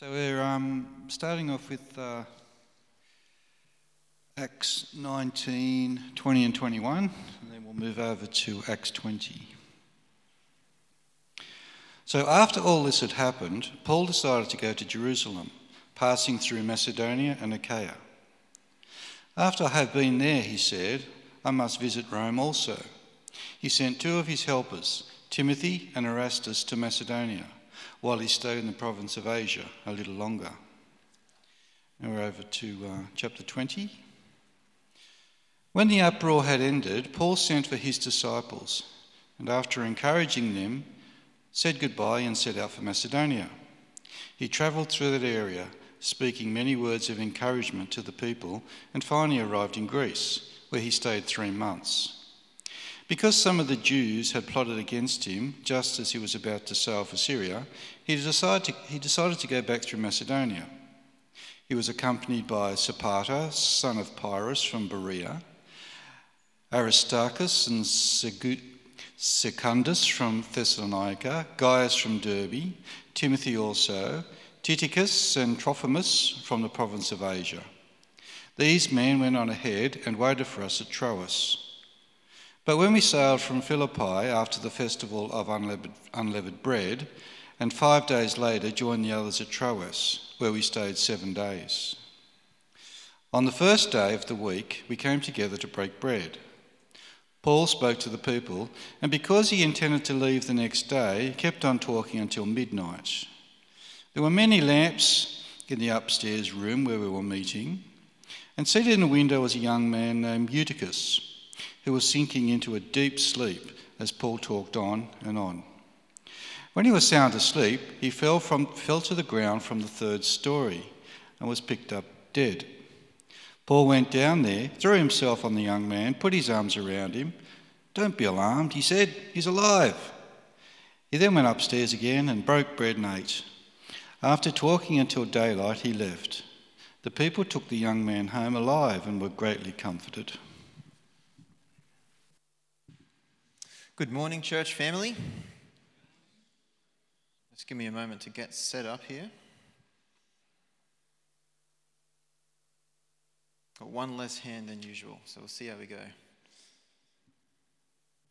So we're um, starting off with uh, Acts 19, 20, and 21, and then we'll move over to Acts 20. So after all this had happened, Paul decided to go to Jerusalem, passing through Macedonia and Achaia. After I have been there, he said, I must visit Rome also. He sent two of his helpers, Timothy and Erastus, to Macedonia while he stayed in the province of Asia a little longer. Now we're over to uh, chapter 20. When the uproar had ended, Paul sent for his disciples, and after encouraging them, said goodbye and set out for Macedonia. He travelled through that area, speaking many words of encouragement to the people, and finally arrived in Greece, where he stayed three months. Because some of the Jews had plotted against him just as he was about to sail for Syria, he decided to, he decided to go back through Macedonia. He was accompanied by Sopater, son of Pyrrhus from Berea, Aristarchus and Secundus from Thessalonica, Gaius from Derbe, Timothy also, Tychicus and Trophimus from the province of Asia. These men went on ahead and waited for us at Troas. But when we sailed from Philippi after the festival of unleavened, unleavened bread, and five days later joined the others at Troas, where we stayed seven days. On the first day of the week, we came together to break bread. Paul spoke to the people, and because he intended to leave the next day, he kept on talking until midnight. There were many lamps in the upstairs room where we were meeting, and seated in a window was a young man named Eutychus who was sinking into a deep sleep as Paul talked on and on. When he was sound asleep, he fell, from, fell to the ground from the third story and was picked up dead. Paul went down there, threw himself on the young man, put his arms around him. Don't be alarmed, he said, he's alive. He then went upstairs again and broke bread and ate. After talking until daylight, he left. The people took the young man home alive and were greatly comforted. Good morning, church family. Just give me a moment to get set up here. Got one less hand than usual, so we'll see how we go.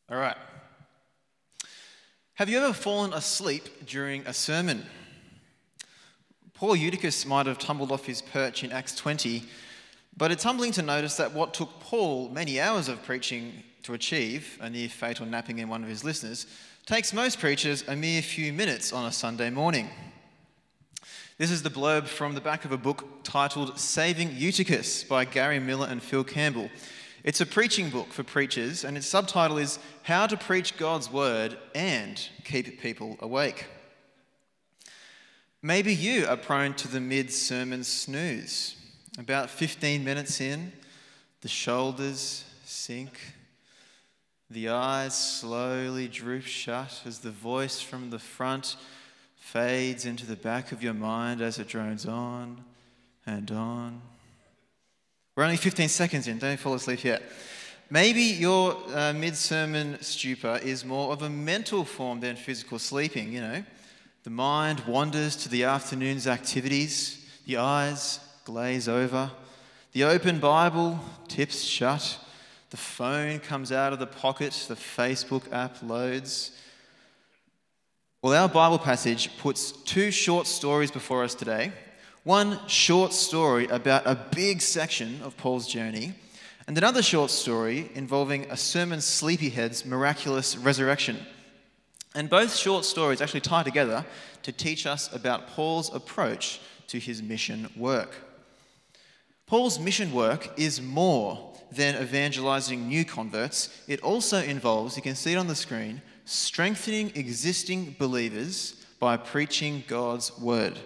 All right. Have you ever fallen asleep during a sermon? Paul Eutychus might have tumbled off his perch in Acts 20, but it's humbling to notice that what took Paul many hours of preaching to achieve, a near fatal napping in one of his listeners, takes most preachers a mere few minutes on a Sunday morning. This is the blurb from the back of a book titled Saving Eutychus by Gary Millar and Phil Campbell. It's a preaching book for preachers, and its subtitle is How to Preach God's Word and Keep People Awake. Maybe you are prone to the mid sermon snooze. About 15 minutes in, the shoulders sink, the eyes slowly droop shut as the voice from the front fades into the back of your mind as it drones on and on. We're only 15 seconds in, don't fall asleep yet. Maybe your uh, mid sermon stupor is more of a mental form than physical sleeping, you know. The mind wanders to the afternoon's activities, the eyes glaze over, the open Bible tips shut the phone comes out of the pocket, the Facebook app loads. Well, our Bible passage puts two short stories before us today. One short story about a big section of Paul's journey, and another short story involving a sermon sleepyhead's miraculous resurrection. And both short stories actually tie together to teach us about Paul's approach to his mission work. Paul's mission work is more than evangelizing new converts, it also involves, you can see it on the screen, strengthening existing believers by preaching God's word.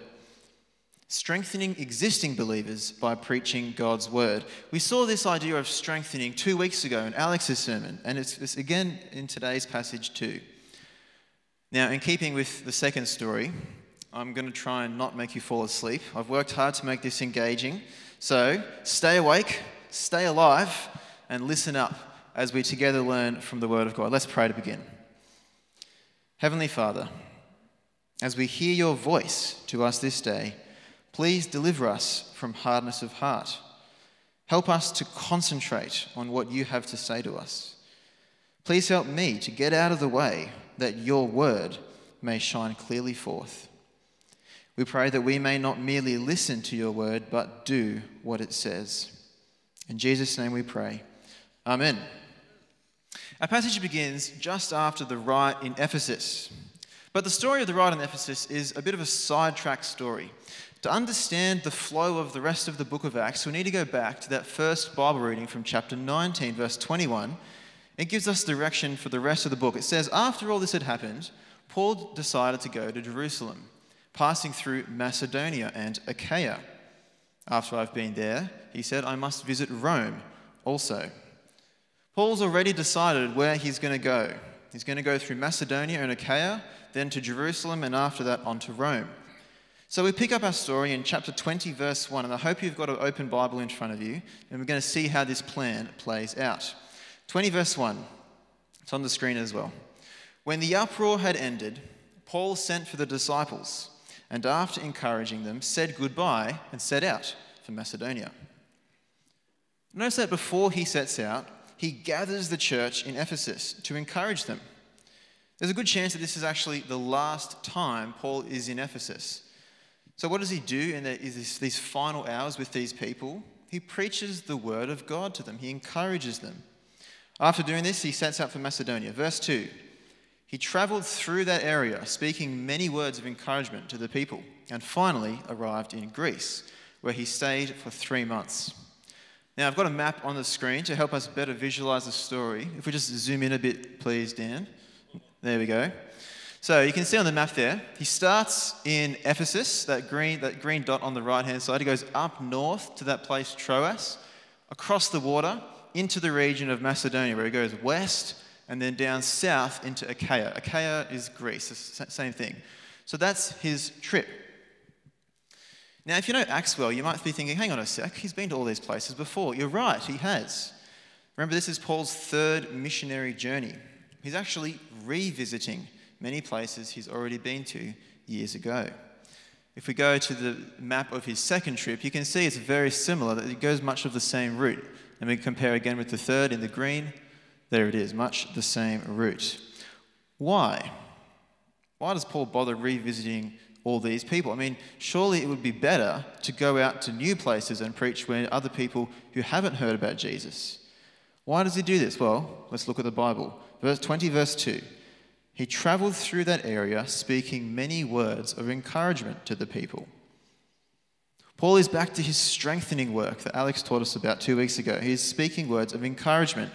Strengthening existing believers by preaching God's word. We saw this idea of strengthening two weeks ago in Alex's sermon, and it's, it's again in today's passage too. Now, in keeping with the second story, I'm going to try and not make you fall asleep. I've worked hard to make this engaging. So stay awake, stay alive, and listen up as we together learn from the Word of God. Let's pray to begin. Heavenly Father, as we hear your voice to us this day, Please deliver us from hardness of heart. Help us to concentrate on what you have to say to us. Please help me to get out of the way that your word may shine clearly forth. We pray that we may not merely listen to your word, but do what it says. In Jesus' name we pray. Amen. Our passage begins just after the riot in Ephesus. But the story of the riot in Ephesus is a bit of a sidetrack story. To understand the flow of the rest of the book of Acts, we need to go back to that first Bible reading from chapter 19, verse 21. It gives us direction for the rest of the book. It says, After all this had happened, Paul decided to go to Jerusalem passing through Macedonia and Achaia. After I've been there, he said, I must visit Rome also. Paul's already decided where he's going to go. He's going to go through Macedonia and Achaia, then to Jerusalem, and after that on to Rome. So we pick up our story in chapter 20, verse 1, and I hope you've got an open Bible in front of you, and we're going to see how this plan plays out. 20, verse 1. It's on the screen as well. When the uproar had ended, Paul sent for the disciples and after encouraging them, said goodbye and set out for Macedonia. Notice that before he sets out, he gathers the church in Ephesus to encourage them. There's a good chance that this is actually the last time Paul is in Ephesus. So, what does he do in these final hours with these people? He preaches the word of God to them, he encourages them. After doing this, he sets out for Macedonia. Verse 2 he traveled through that area, speaking many words of encouragement to the people, and finally arrived in Greece, where he stayed for three months. Now, I've got a map on the screen to help us better visualize the story. If we just zoom in a bit, please, Dan. There we go. So you can see on the map there, he starts in Ephesus, that green, that green dot on the right hand side. He goes up north to that place, Troas, across the water into the region of Macedonia, where he goes west and then down south into Achaia. Achaia is Greece, same thing. So that's his trip. Now, if you know Acts well, you might be thinking, hang on a sec, he's been to all these places before. You're right, he has. Remember, this is Paul's third missionary journey. He's actually revisiting many places he's already been to years ago. If we go to the map of his second trip, you can see it's very similar, that it goes much of the same route. And we compare again with the third in the green, there it is, much the same route. Why? Why does Paul bother revisiting all these people? I mean, surely it would be better to go out to new places and preach where other people who haven't heard about Jesus. Why does he do this? Well, let's look at the Bible. Verse 20, verse 2. He traveled through that area speaking many words of encouragement to the people. Paul is back to his strengthening work that Alex taught us about two weeks ago. He is speaking words of encouragement.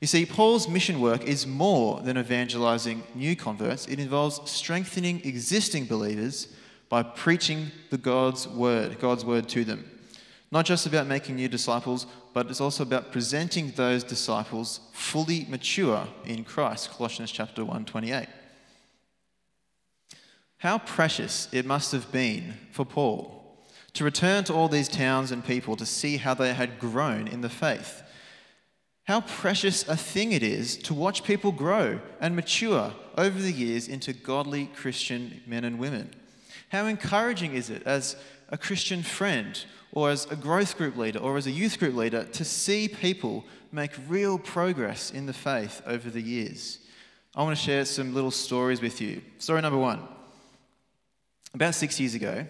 You see, Paul's mission work is more than evangelizing new converts, it involves strengthening existing believers by preaching the God's word, God's word to them. Not just about making new disciples, but it's also about presenting those disciples fully mature in Christ, Colossians chapter 1, 28. How precious it must have been for Paul to return to all these towns and people to see how they had grown in the faith how precious a thing it is to watch people grow and mature over the years into godly Christian men and women. How encouraging is it as a Christian friend or as a growth group leader or as a youth group leader to see people make real progress in the faith over the years? I want to share some little stories with you. Story number one. About six years ago,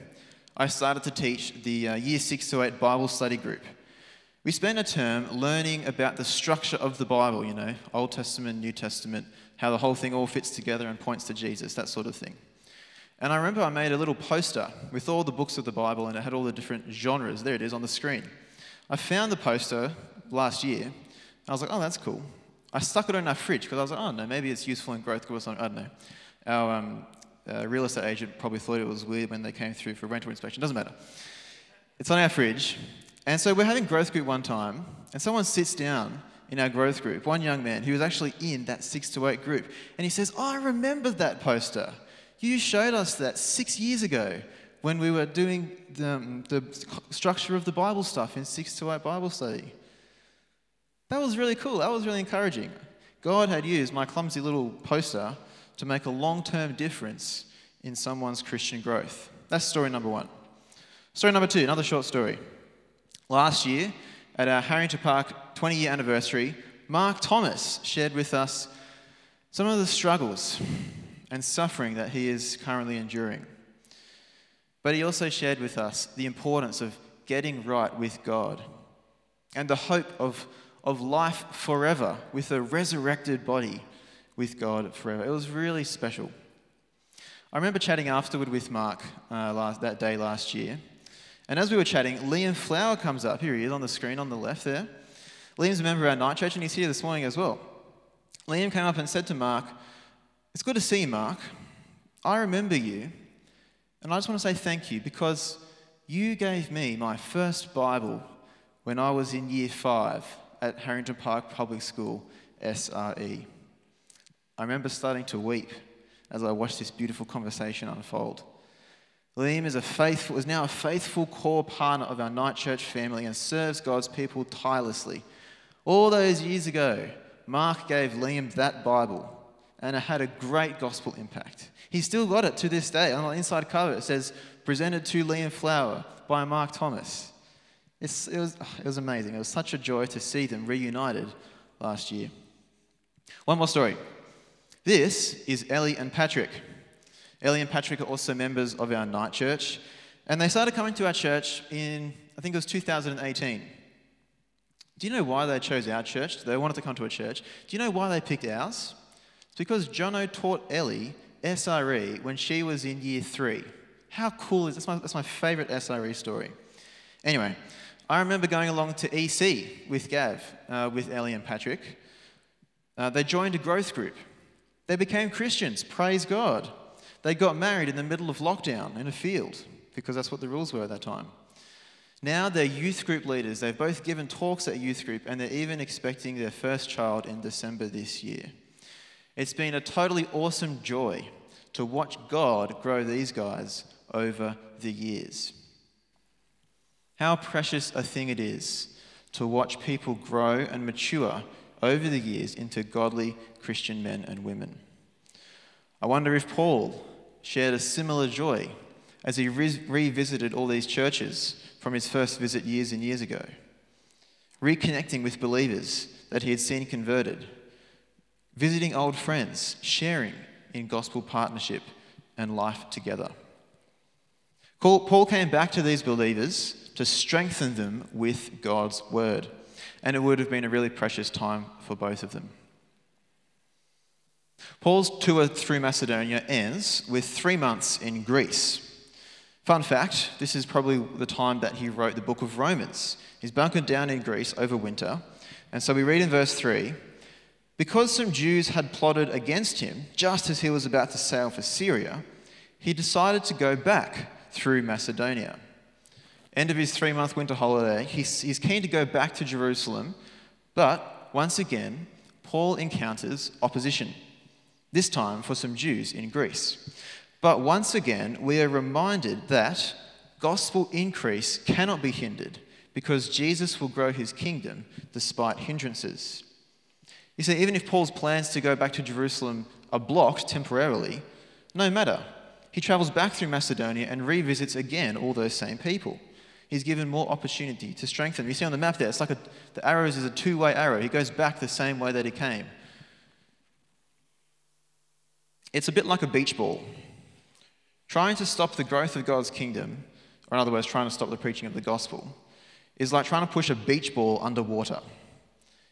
I started to teach the uh, year six to eight Bible study group. We spent a term learning about the structure of the Bible, you know, Old Testament, New Testament, how the whole thing all fits together and points to Jesus, that sort of thing. And I remember I made a little poster with all the books of the Bible and it had all the different genres. There it is on the screen. I found the poster last year. I was like, oh, that's cool. I stuck it on our fridge because I was like, oh, no, maybe it's useful in growth or something. I don't know. Our um, uh, real estate agent probably thought it was weird when they came through for rental inspection. Doesn't matter. It's on our fridge. And so we're having growth group one time, and someone sits down in our growth group, one young man who was actually in that six to eight group, and he says, oh, I remember that poster. You showed us that six years ago when we were doing the, um, the structure of the Bible stuff in six to eight Bible study. That was really cool. That was really encouraging. God had used my clumsy little poster to make a long term difference in someone's Christian growth. That's story number one. Story number two, another short story. Last year, at our Harrington Park 20 year anniversary, Mark Thomas shared with us some of the struggles and suffering that he is currently enduring. But he also shared with us the importance of getting right with God and the hope of, of life forever with a resurrected body with God forever. It was really special. I remember chatting afterward with Mark uh, last, that day last year. And as we were chatting, Liam Flower comes up. Here he is on the screen on the left there. Liam's a member of our night church and he's here this morning as well. Liam came up and said to Mark, It's good to see you, Mark. I remember you, and I just want to say thank you because you gave me my first Bible when I was in year five at Harrington Park Public School, SRE. I remember starting to weep as I watched this beautiful conversation unfold. Liam is, a faithful, is now a faithful core partner of our night church family and serves God's people tirelessly. All those years ago, Mark gave Liam that Bible and it had a great gospel impact. He's still got it to this day. On the inside cover, it says, presented to Liam Flower by Mark Thomas. It's, it, was, oh, it was amazing. It was such a joy to see them reunited last year. One more story. This is Ellie and Patrick. Ellie and Patrick are also members of our night church, and they started coming to our church in, I think it was 2018. Do you know why they chose our church? They wanted to come to a church. Do you know why they picked ours? It's because Jono taught Ellie SRE when she was in year three. How cool is this? That's my, that's my favorite SRE story. Anyway, I remember going along to EC with Gav, uh, with Ellie and Patrick. Uh, they joined a growth group. They became Christians, praise God. They got married in the middle of lockdown in a field because that's what the rules were at that time. Now they're youth group leaders. They've both given talks at youth group and they're even expecting their first child in December this year. It's been a totally awesome joy to watch God grow these guys over the years. How precious a thing it is to watch people grow and mature over the years into godly Christian men and women. I wonder if Paul shared a similar joy as he re- revisited all these churches from his first visit years and years ago, reconnecting with believers that he had seen converted, visiting old friends, sharing in gospel partnership and life together. Paul came back to these believers to strengthen them with God's word, and it would have been a really precious time for both of them. Paul's tour through Macedonia ends with three months in Greece. Fun fact this is probably the time that he wrote the book of Romans. He's bunkered down in Greece over winter. And so we read in verse 3 Because some Jews had plotted against him just as he was about to sail for Syria, he decided to go back through Macedonia. End of his three month winter holiday, he's, he's keen to go back to Jerusalem, but once again, Paul encounters opposition this time for some Jews in Greece. But once again, we are reminded that gospel increase cannot be hindered because Jesus will grow his kingdom despite hindrances. You see, even if Paul's plans to go back to Jerusalem are blocked temporarily, no matter. He travels back through Macedonia and revisits again all those same people. He's given more opportunity to strengthen. You see on the map there, it's like a, the arrows is a two way arrow. He goes back the same way that he came. It's a bit like a beach ball. Trying to stop the growth of God's kingdom, or in other words, trying to stop the preaching of the gospel, is like trying to push a beach ball underwater.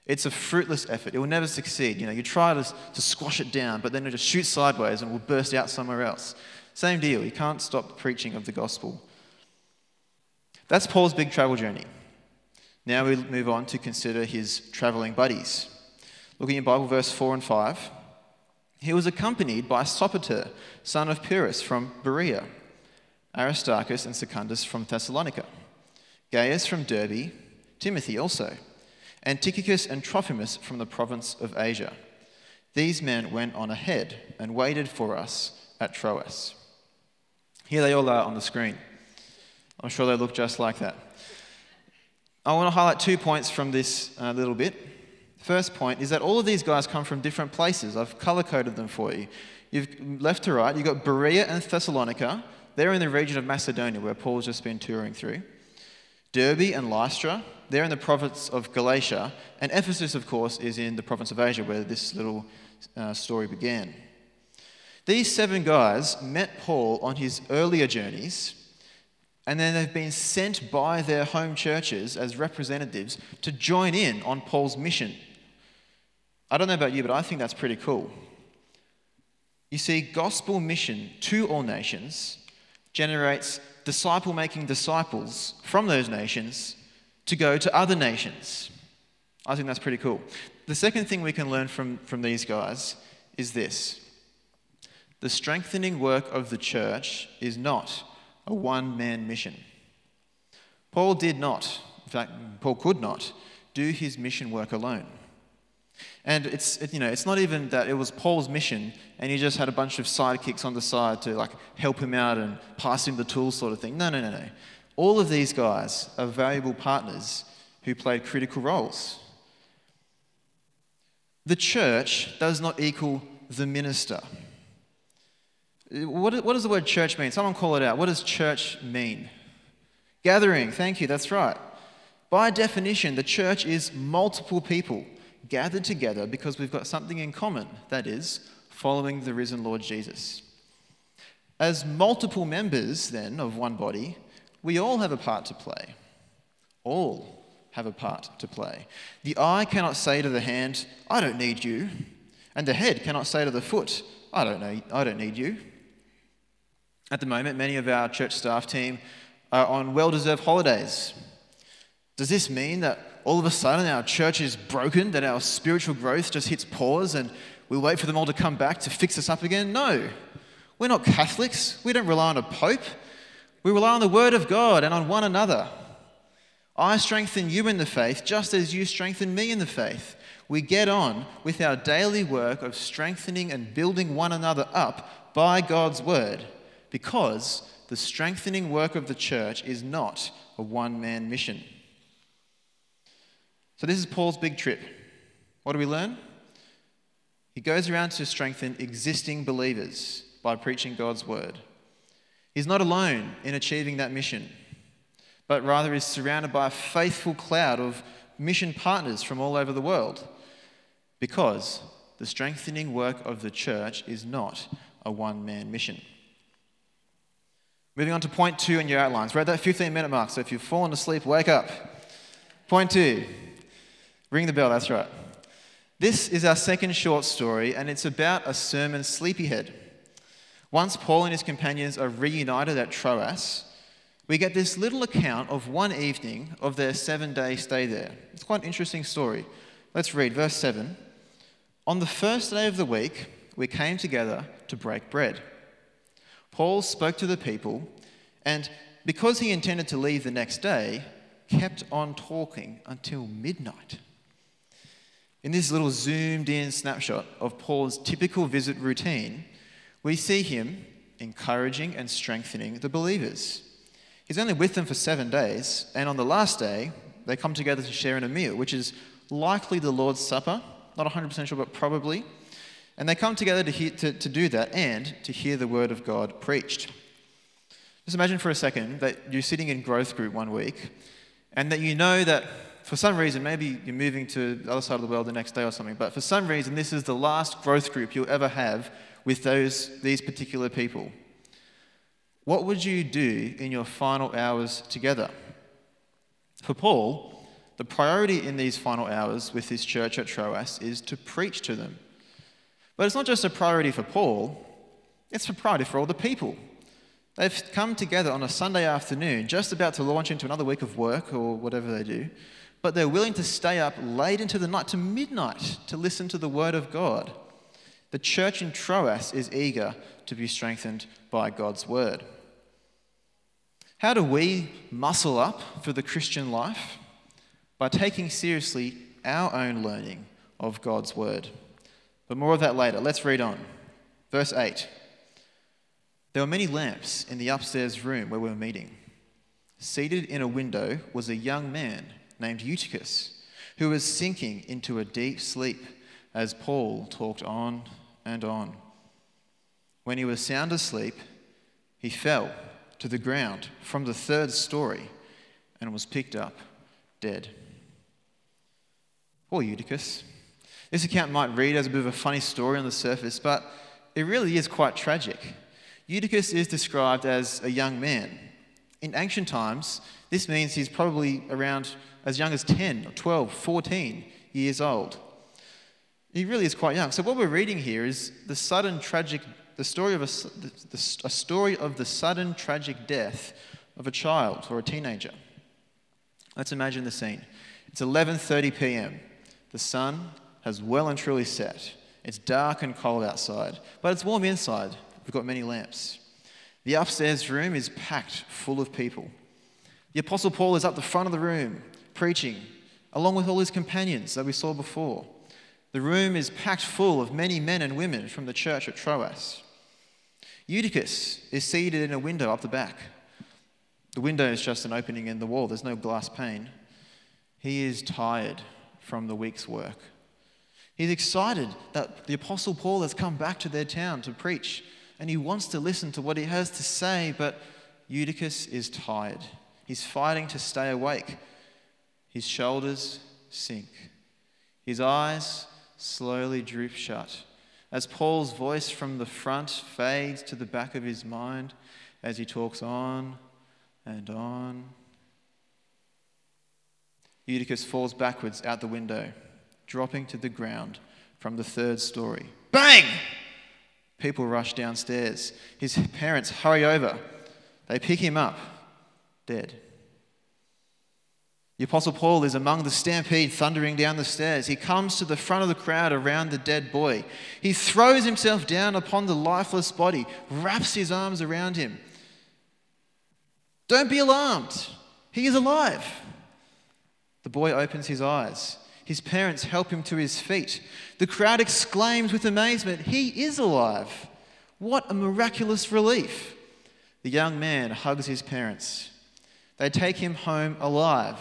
It's a fruitless effort. It will never succeed. You know, you try to, to squash it down, but then it just shoots sideways and will burst out somewhere else. Same deal. You can't stop the preaching of the gospel. That's Paul's big travel journey. Now we move on to consider his traveling buddies. Looking in Bible verse 4 and 5. He was accompanied by Sopater, son of Pyrrhus from Berea, Aristarchus and Secundus from Thessalonica, Gaius from Derbe, Timothy also, and Tychicus and Trophimus from the province of Asia. These men went on ahead and waited for us at Troas. Here they all are on the screen. I'm sure they look just like that. I want to highlight two points from this uh, little bit. First point is that all of these guys come from different places. I've color coded them for you. You've left to right, you've got Berea and Thessalonica. they're in the region of Macedonia where Paul's just been touring through. Derbe and Lystra, they're in the province of Galatia. And Ephesus, of course, is in the province of Asia where this little uh, story began. These seven guys met Paul on his earlier journeys, and then they've been sent by their home churches as representatives to join in on Paul's mission. I don't know about you, but I think that's pretty cool. You see, gospel mission to all nations generates disciple making disciples from those nations to go to other nations. I think that's pretty cool. The second thing we can learn from, from these guys is this the strengthening work of the church is not a one man mission. Paul did not, in fact, Paul could not, do his mission work alone. And it's, it, you know, it's not even that it was Paul's mission and he just had a bunch of sidekicks on the side to like help him out and pass him the tools sort of thing. No, no, no, no. All of these guys are valuable partners who played critical roles. The church does not equal the minister. What, what does the word church mean? Someone call it out. What does church mean? Gathering. Thank you. That's right. By definition, the church is multiple people gathered together because we've got something in common that is, following the risen Lord Jesus. As multiple members, then, of one body, we all have a part to play. All have a part to play. The eye cannot say to the hand, I don't need you. And the head cannot say to the foot, I don't, know, I don't need you. At the moment, many of our church staff team are on well deserved holidays. Does this mean that all of a sudden our church is broken, that our spiritual growth just hits pause and we wait for them all to come back to fix us up again? No. We're not Catholics. We don't rely on a pope. We rely on the Word of God and on one another. I strengthen you in the faith just as you strengthen me in the faith. We get on with our daily work of strengthening and building one another up by God's Word because the strengthening work of the church is not a one man mission. So, this is Paul's big trip. What do we learn? He goes around to strengthen existing believers by preaching God's word. He's not alone in achieving that mission, but rather is surrounded by a faithful cloud of mission partners from all over the world because the strengthening work of the church is not a one man mission. Moving on to point two in your outlines. We're at that 15 minute mark, so if you've fallen asleep, wake up. Point two. Ring the bell, that's right. This is our second short story, and it's about a sermon sleepyhead. Once Paul and his companions are reunited at Troas, we get this little account of one evening of their seven day stay there. It's quite an interesting story. Let's read verse 7. On the first day of the week, we came together to break bread. Paul spoke to the people, and because he intended to leave the next day, kept on talking until midnight. In this little zoomed in snapshot of Paul's typical visit routine, we see him encouraging and strengthening the believers. He's only with them for seven days, and on the last day, they come together to share in a meal, which is likely the Lord's Supper. Not 100% sure, but probably. And they come together to, hear, to, to do that and to hear the word of God preached. Just imagine for a second that you're sitting in growth group one week and that you know that for some reason, maybe you're moving to the other side of the world the next day or something, but for some reason, this is the last growth group you'll ever have with those, these particular people. What would you do in your final hours together? For Paul, the priority in these final hours with his church at Troas is to preach to them. But it's not just a priority for Paul, it's a priority for all the people. They've come together on a Sunday afternoon, just about to launch into another week of work or whatever they do, but they're willing to stay up late into the night to midnight to listen to the word of God. The church in Troas is eager to be strengthened by God's word. How do we muscle up for the Christian life? By taking seriously our own learning of God's word. But more of that later. Let's read on. Verse 8. There were many lamps in the upstairs room where we were meeting. Seated in a window was a young man named Eutychus, who was sinking into a deep sleep as Paul talked on and on. When he was sound asleep, he fell to the ground from the third story and was picked up dead. Poor Eutychus. This account might read as a bit of a funny story on the surface, but it really is quite tragic. Eutychus is described as a young man. In ancient times, this means he's probably around as young as 10 12, 14 years old. He really is quite young. So what we're reading here is the sudden tragic, the story of a, the, a story of the sudden tragic death of a child or a teenager. Let's imagine the scene. It's 11:30 p.m. The sun has well and truly set. It's dark and cold outside, but it's warm inside. We've got many lamps. The upstairs room is packed full of people. The Apostle Paul is up the front of the room preaching, along with all his companions that we saw before. The room is packed full of many men and women from the church at Troas. Eutychus is seated in a window up the back. The window is just an opening in the wall, there's no glass pane. He is tired from the week's work. He's excited that the Apostle Paul has come back to their town to preach, and he wants to listen to what he has to say, but Eutychus is tired. He's fighting to stay awake. His shoulders sink. His eyes slowly droop shut as Paul's voice from the front fades to the back of his mind as he talks on and on. Eutychus falls backwards out the window, dropping to the ground from the third story. Bang! People rush downstairs. His parents hurry over. They pick him up, dead. The Apostle Paul is among the stampede thundering down the stairs. He comes to the front of the crowd around the dead boy. He throws himself down upon the lifeless body, wraps his arms around him. Don't be alarmed. He is alive. The boy opens his eyes. His parents help him to his feet. The crowd exclaims with amazement, He is alive! What a miraculous relief! The young man hugs his parents. They take him home alive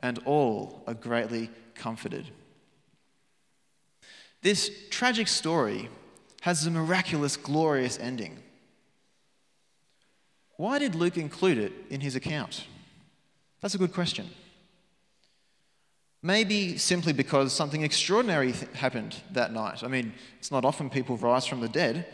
and all are greatly comforted. This tragic story has a miraculous, glorious ending. Why did Luke include it in his account? That's a good question. Maybe simply because something extraordinary th- happened that night. I mean, it's not often people rise from the dead.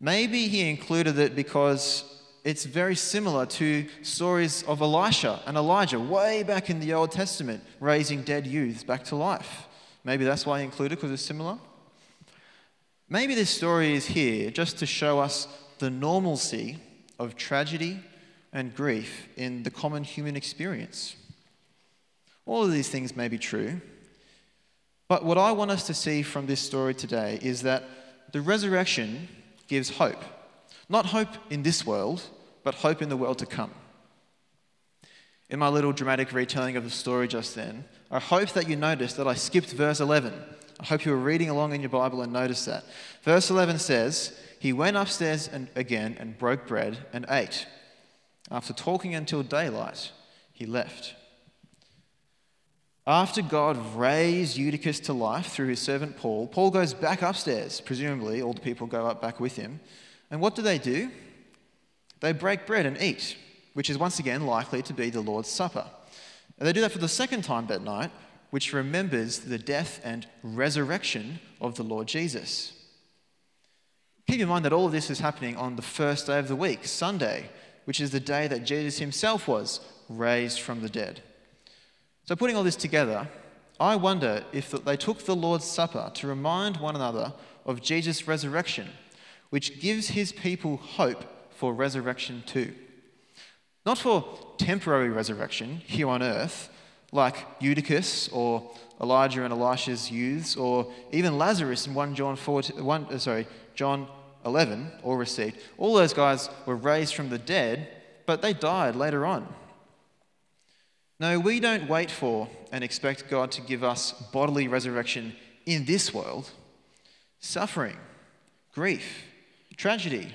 Maybe he included it because it's very similar to stories of Elisha and Elijah way back in the Old Testament, raising dead youths back to life. Maybe that's why I included because it's similar. Maybe this story is here just to show us the normalcy of tragedy and grief in the common human experience. All of these things may be true, but what I want us to see from this story today is that the resurrection gives hope. Not hope in this world, but hope in the world to come. In my little dramatic retelling of the story just then, I hope that you noticed that I skipped verse 11. I hope you were reading along in your Bible and noticed that. Verse 11 says, He went upstairs and again and broke bread and ate. After talking until daylight, he left. After God raised Eutychus to life through his servant Paul, Paul goes back upstairs. Presumably, all the people go up back with him. And what do they do? They break bread and eat, which is once again likely to be the Lord's Supper. And they do that for the second time that night, which remembers the death and resurrection of the Lord Jesus. Keep in mind that all of this is happening on the first day of the week, Sunday, which is the day that Jesus himself was raised from the dead. So, putting all this together, I wonder if they took the Lord's Supper to remind one another of Jesus' resurrection which gives his people hope for resurrection too. Not for temporary resurrection here on earth, like Eutychus or Elijah and Elisha's youths, or even Lazarus in 1 John, 4, 1, uh, sorry, John 11, all received. All those guys were raised from the dead, but they died later on. No, we don't wait for and expect God to give us bodily resurrection in this world. Suffering, grief, Tragedy,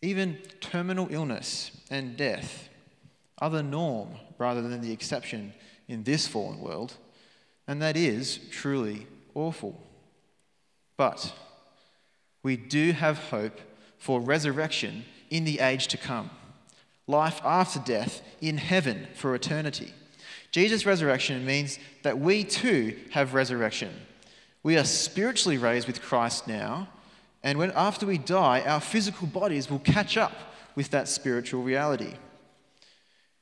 even terminal illness and death are the norm rather than the exception in this fallen world, and that is truly awful. But we do have hope for resurrection in the age to come, life after death in heaven for eternity. Jesus' resurrection means that we too have resurrection. We are spiritually raised with Christ now, and when after we die, our physical bodies will catch up with that spiritual reality.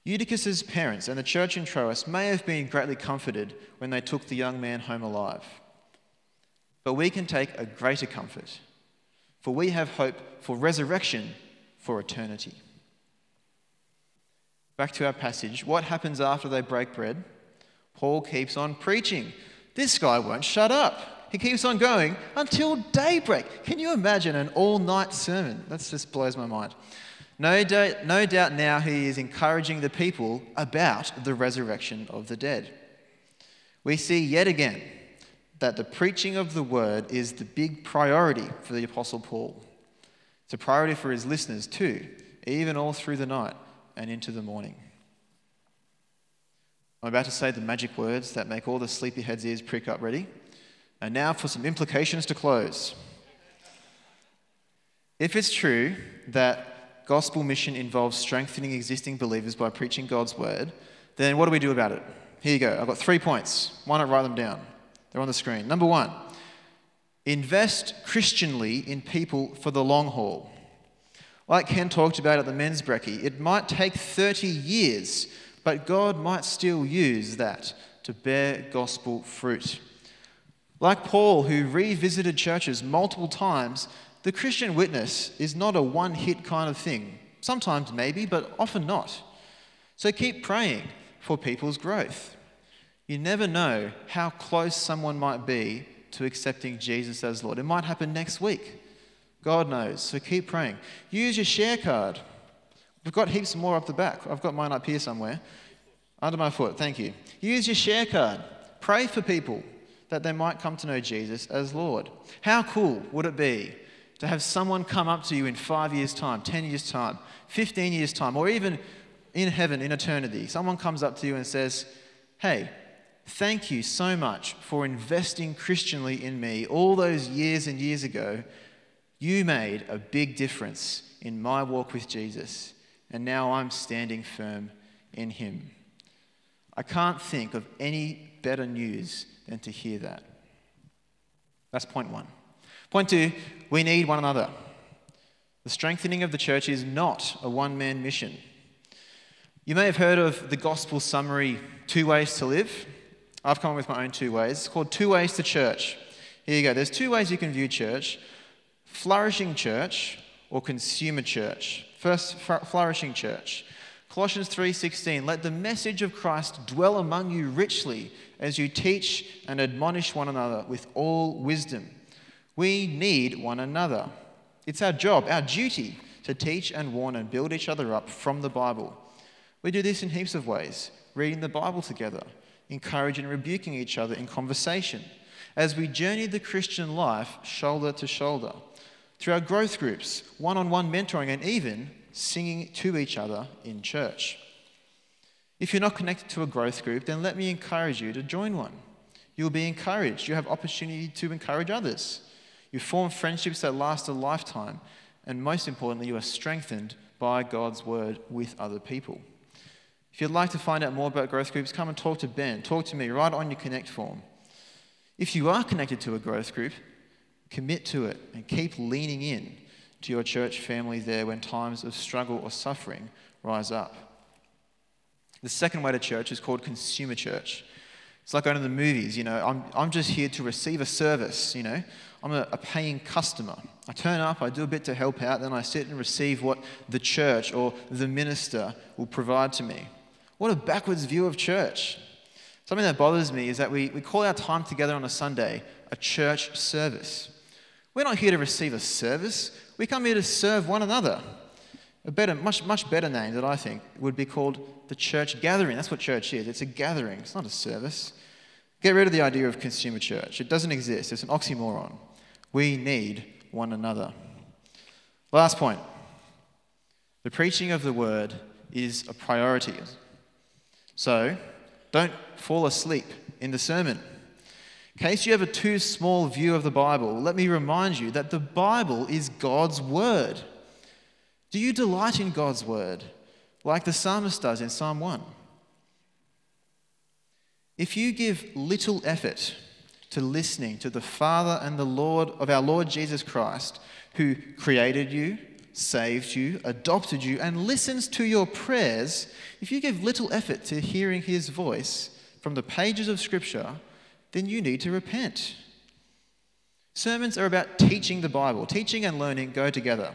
Eutychus's parents and the church in Troas may have been greatly comforted when they took the young man home alive. But we can take a greater comfort, for we have hope for resurrection for eternity. Back to our passage. What happens after they break bread? Paul keeps on preaching. This guy won't shut up. He keeps on going until daybreak. Can you imagine an all night sermon? That just blows my mind. No no doubt now he is encouraging the people about the resurrection of the dead. We see yet again that the preaching of the word is the big priority for the Apostle Paul. It's a priority for his listeners too, even all through the night and into the morning. I'm about to say the magic words that make all the sleepyheads' ears prick up. Ready? And now for some implications to close. If it's true that gospel mission involves strengthening existing believers by preaching God's word, then what do we do about it? Here you go. I've got three points. Why not write them down? They're on the screen. Number one, invest Christianly in people for the long haul. Like Ken talked about at the men's brekkie, it might take 30 years, but God might still use that to bear gospel fruit. Like Paul, who revisited churches multiple times, the Christian witness is not a one hit kind of thing. Sometimes maybe, but often not. So keep praying for people's growth. You never know how close someone might be to accepting Jesus as Lord. It might happen next week. God knows. So keep praying. Use your share card. We've got heaps more up the back. I've got mine up here somewhere. Under my foot. Thank you. Use your share card. Pray for people that they might come to know Jesus as Lord. How cool would it be to have someone come up to you in five years' time, 10 years' time, 15 years' time, or even in heaven, in eternity? Someone comes up to you and says, Hey, thank you so much for investing Christianly in me all those years and years ago you made a big difference in my walk with Jesus, and now I'm standing firm in Him. I can't think of any better news than to hear that. That's point one. Point two, we need one another. The strengthening of the church is not a one man mission. You may have heard of the gospel summary, Two Ways to Live. I've come up with my own two ways. It's called Two Ways to Church. Here you go. There's two ways you can view church flourishing church or consumer church. First, flourishing church. Colossians 3:16 Let the message of Christ dwell among you richly as you teach and admonish one another with all wisdom. We need one another. It's our job, our duty to teach and warn and build each other up from the Bible. We do this in heaps of ways, reading the Bible together, encouraging and rebuking each other in conversation, as we journey the Christian life shoulder to shoulder through our growth groups, one on one mentoring, and even singing to each other in church. If you're not connected to a growth group, then let me encourage you to join one. You'll be encouraged. You have opportunity to encourage others. You form friendships that last a lifetime. And most importantly, you are strengthened by God's word with other people. If you'd like to find out more about growth groups, come and talk to Ben. Talk to me write on your Connect form. If you are connected to a growth group, Commit to it and keep leaning in to your church family there when times of struggle or suffering rise up. The second way to church is called consumer church. It's like going to the movies, you know, I'm, I'm just here to receive a service, you know. I'm a, a paying customer. I turn up, I do a bit to help out, then I sit and receive what the church or the minister will provide to me. What a backwards view of church. Something that bothers me is that we, we call our time together on a Sunday a church service. We're not here to receive a service. We come here to serve one another. A better, much, much better name that I think would be called the church gathering. That's what church is. It's a gathering. It's not a service. Get rid of the idea of consumer church. It doesn't exist. It's an oxymoron. We need one another. Last point. The preaching of the word is a priority. So, don't fall asleep in the sermon. Case you have a too small view of the Bible, let me remind you that the Bible is God's Word. Do you delight in God's word like the psalmist does in Psalm 1? If you give little effort to listening to the Father and the Lord of our Lord Jesus Christ, who created you, saved you, adopted you, and listens to your prayers, if you give little effort to hearing his voice from the pages of Scripture, then you need to repent. Sermons are about teaching the Bible. Teaching and learning go together.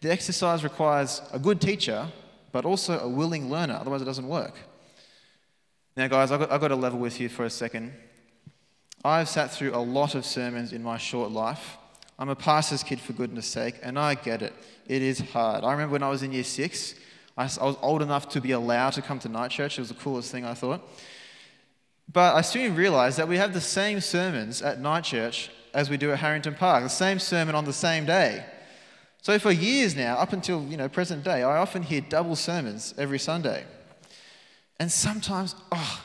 The exercise requires a good teacher, but also a willing learner, otherwise, it doesn't work. Now, guys, I've got, I've got to level with you for a second. I've sat through a lot of sermons in my short life. I'm a pastor's kid, for goodness sake, and I get it. It is hard. I remember when I was in year six, I, I was old enough to be allowed to come to night church. It was the coolest thing, I thought. But I soon realized that we have the same sermons at night church as we do at Harrington Park, the same sermon on the same day. So for years now, up until you know present day, I often hear double sermons every Sunday. And sometimes, oh,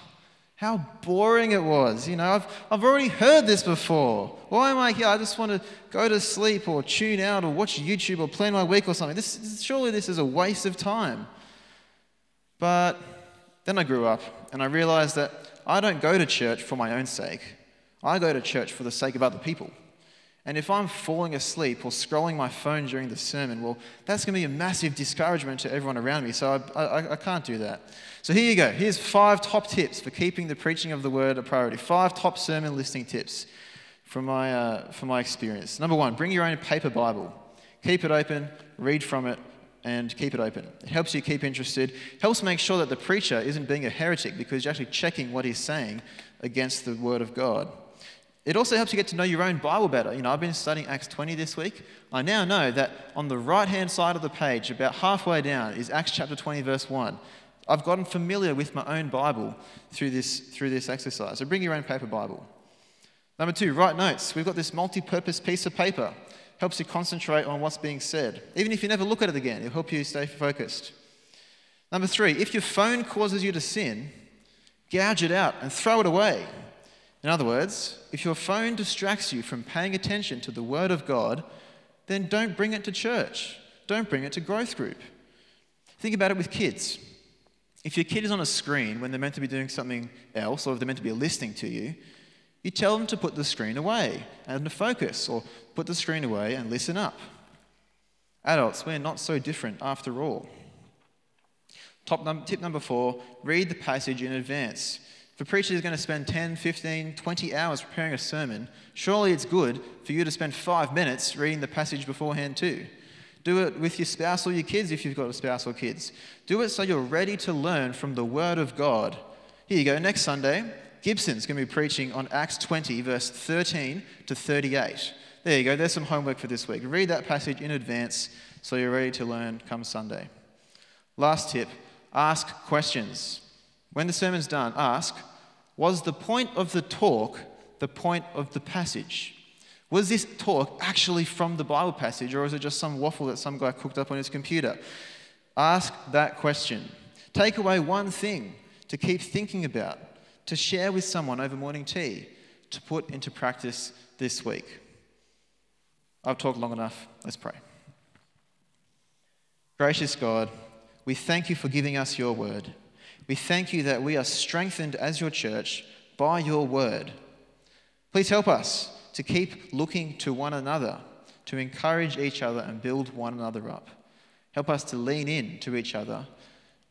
how boring it was. You know, I've, I've already heard this before. Why am I here? I just want to go to sleep or tune out or watch YouTube or plan my week or something. This, surely this is a waste of time. But then I grew up and I realized that I don't go to church for my own sake. I go to church for the sake of other people. And if I'm falling asleep or scrolling my phone during the sermon, well, that's going to be a massive discouragement to everyone around me. So I, I, I, can't do that. So here you go. Here's five top tips for keeping the preaching of the word a priority. Five top sermon listening tips from my, uh, from my experience. Number one, bring your own paper Bible. Keep it open, read from it, and keep it open. It helps you keep interested, helps make sure that the preacher isn't being a heretic because you're actually checking what he's saying against the word of God. It also helps you get to know your own Bible better. You know, I've been studying Acts 20 this week. I now know that on the right hand side of the page, about halfway down, is Acts chapter 20, verse 1. I've gotten familiar with my own Bible through this, through this exercise. So bring your own paper Bible. Number two, write notes. We've got this multi purpose piece of paper. Helps you concentrate on what's being said. Even if you never look at it again, it'll help you stay focused. Number three, if your phone causes you to sin, gouge it out and throw it away. In other words, if your phone distracts you from paying attention to the Word of God, then don't bring it to church. Don't bring it to growth group. Think about it with kids. If your kid is on a screen when they're meant to be doing something else, or if they're meant to be listening to you, you tell them to put the screen away and to focus, or put the screen away and listen up. Adults, we're not so different after all. Top num- tip number four read the passage in advance. If a preacher is going to spend 10, 15, 20 hours preparing a sermon, surely it's good for you to spend five minutes reading the passage beforehand too. Do it with your spouse or your kids if you've got a spouse or kids. Do it so you're ready to learn from the Word of God. Here you go. Next Sunday, Gibson's going to be preaching on Acts 20, verse 13 to 38. There you go. There's some homework for this week. Read that passage in advance so you're ready to learn come Sunday. Last tip ask questions. When the sermon's done, ask, was the point of the talk the point of the passage? Was this talk actually from the Bible passage, or is it just some waffle that some guy cooked up on his computer? Ask that question. Take away one thing to keep thinking about, to share with someone over morning tea, to put into practice this week. I've talked long enough. Let's pray. Gracious God, we thank you for giving us your word. We thank you that we are strengthened as your church by your word. Please help us to keep looking to one another, to encourage each other and build one another up. Help us to lean in to each other,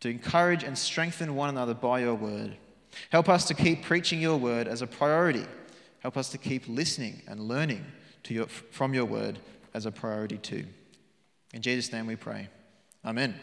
to encourage and strengthen one another by your word. Help us to keep preaching your word as a priority. Help us to keep listening and learning your, from your word as a priority too. In Jesus' name we pray. Amen.